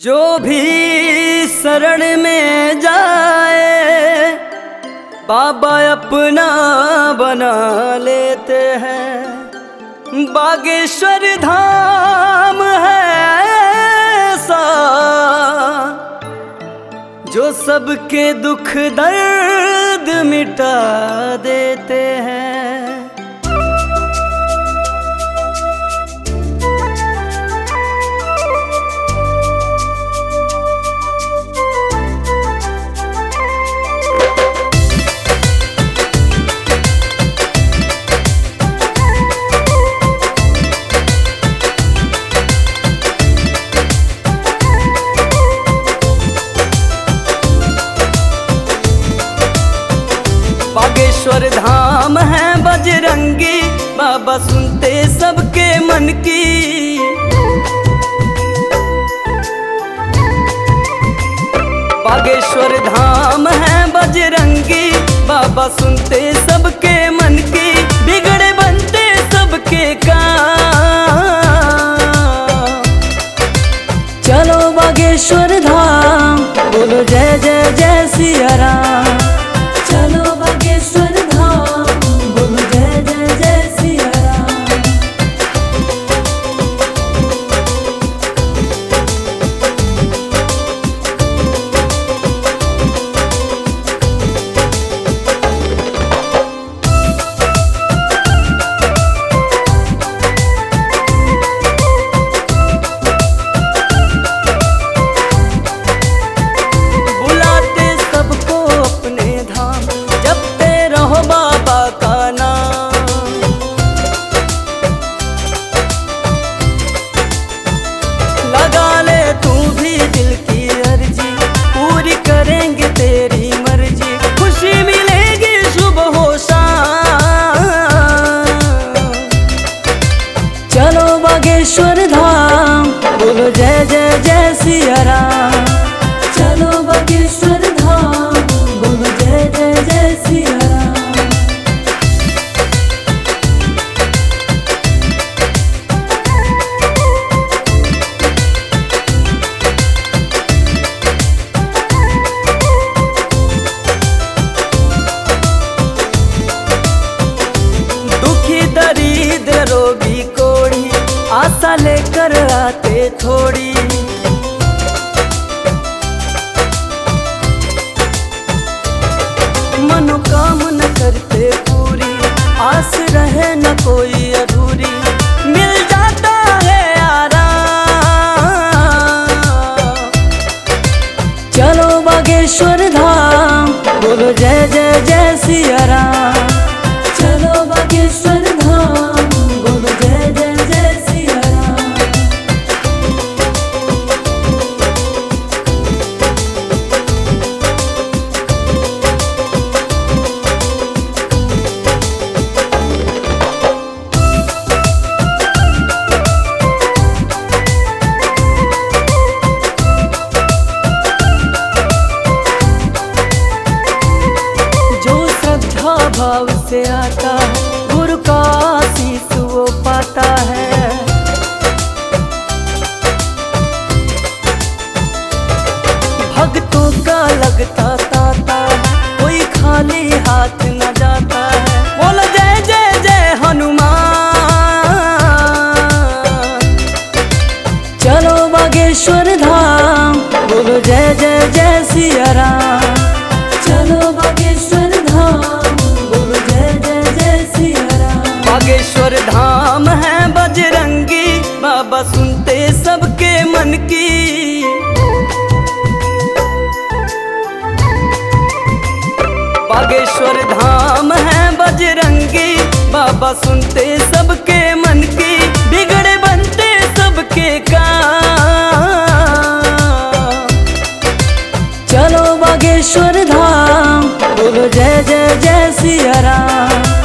जो भी शरण में जाए, बाबा अपना बना लेते हैं। बागेश्वर धाम है ऐसा, जो सबके दुख दर्द मिटा देते हैं। बाबा सुनते सबके मन की। बागेश्वर धाम है बजरंगी बाबा सुनते सबके सिया चलो बागेश्वर धाम, बोलो जय जय जय सिया दुखी, दरिद्र, रोगी कोड़ी आशा लेकर आते थोड़ी। no come से आता गुरु का आशीष वो पाता है। भक्तों का लगता ताता कोई खाली हाथ न जाता है। बोलो, जय जय जय हनुमान। चलो बागेश्वर धाम, बोलो, जय जय जय सिया राम। मन की। बागेश्वर धाम है बजरंगी, बाबा सुनते सबके मन की, बिगड़े बनते सबके का चलो बागेश्वर धाम, बोलो जय जय जय सिया राम।